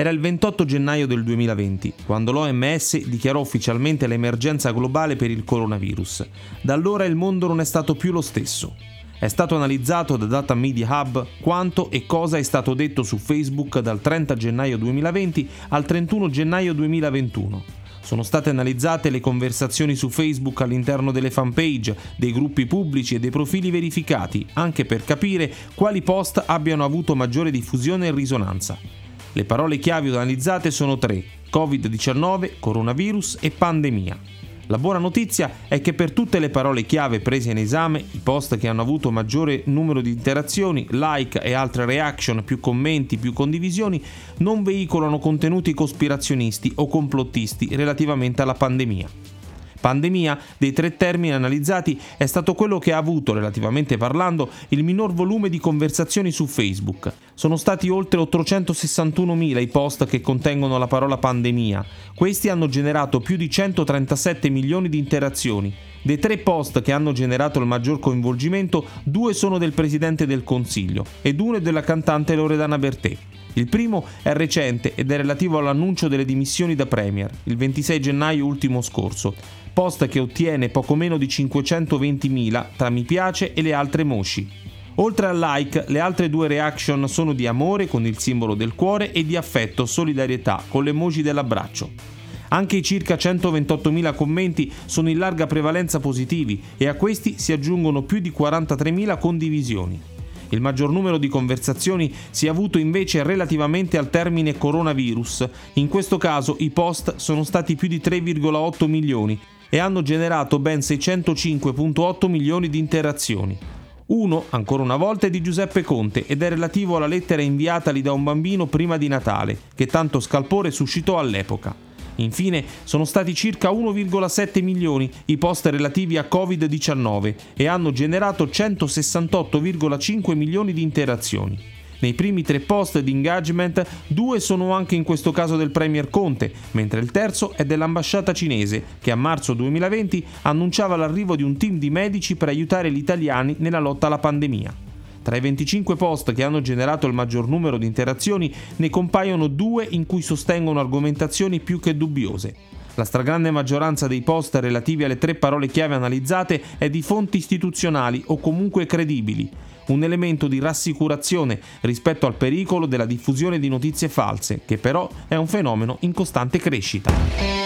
Era il 28 gennaio del 2020, quando l'OMS dichiarò ufficialmente l'emergenza globale per il coronavirus. Da allora il mondo non è stato più lo stesso. È stato analizzato da Data Media Hub quanto e cosa è stato detto su Facebook dal 30 gennaio 2020 al 31 gennaio 2021. Sono state analizzate le conversazioni su Facebook all'interno delle fanpage, dei gruppi pubblici e dei profili verificati, anche per capire quali post abbiano avuto maggiore diffusione e risonanza. Le parole chiavi analizzate sono tre: Covid-19, coronavirus e pandemia. La buona notizia è che per tutte le parole chiave prese in esame, i post che hanno avuto maggiore numero di interazioni, like e altre reaction, più commenti, più condivisioni, non veicolano contenuti cospirazionisti o complottisti relativamente alla pandemia. Pandemia, dei tre termini analizzati, è stato quello che ha avuto, relativamente parlando, il minor volume di conversazioni su Facebook. Sono stati oltre 861.000 i post che contengono la parola pandemia. Questi hanno generato più di 137 milioni di interazioni. Dei tre post che hanno generato il maggior coinvolgimento, due sono del Presidente del Consiglio ed uno è della cantante Loredana Bertè. Il primo è recente ed è relativo all'annuncio delle dimissioni da Premier, il 26 gennaio ultimo scorso post che ottiene poco meno di 520.000 tra mi piace e le altre emoji. Oltre al like, le altre due reaction sono di amore con il simbolo del cuore e di affetto, solidarietà con l'emoji dell'abbraccio. Anche i circa 128.000 commenti sono in larga prevalenza positivi e a questi si aggiungono più di 43.000 condivisioni. Il maggior numero di conversazioni si è avuto invece relativamente al termine coronavirus. In questo caso i post sono stati più di 3,8 milioni e hanno generato ben 605.8 milioni di interazioni. Uno, ancora una volta, è di Giuseppe Conte ed è relativo alla lettera inviatali da un bambino prima di Natale, che tanto scalpore suscitò all'epoca. Infine, sono stati circa 1,7 milioni i post relativi a Covid-19 e hanno generato 168,5 milioni di interazioni. Nei primi tre post di engagement, due sono anche in questo caso del Premier Conte, mentre il terzo è dell'ambasciata cinese, che a marzo 2020 annunciava l'arrivo di un team di medici per aiutare gli italiani nella lotta alla pandemia. Tra i 25 post che hanno generato il maggior numero di interazioni, ne compaiono due in cui sostengono argomentazioni più che dubbiose. La stragrande maggioranza dei post relativi alle tre parole chiave analizzate è di fonti istituzionali o comunque credibili, un elemento di rassicurazione rispetto al pericolo della diffusione di notizie false, che però è un fenomeno in costante crescita.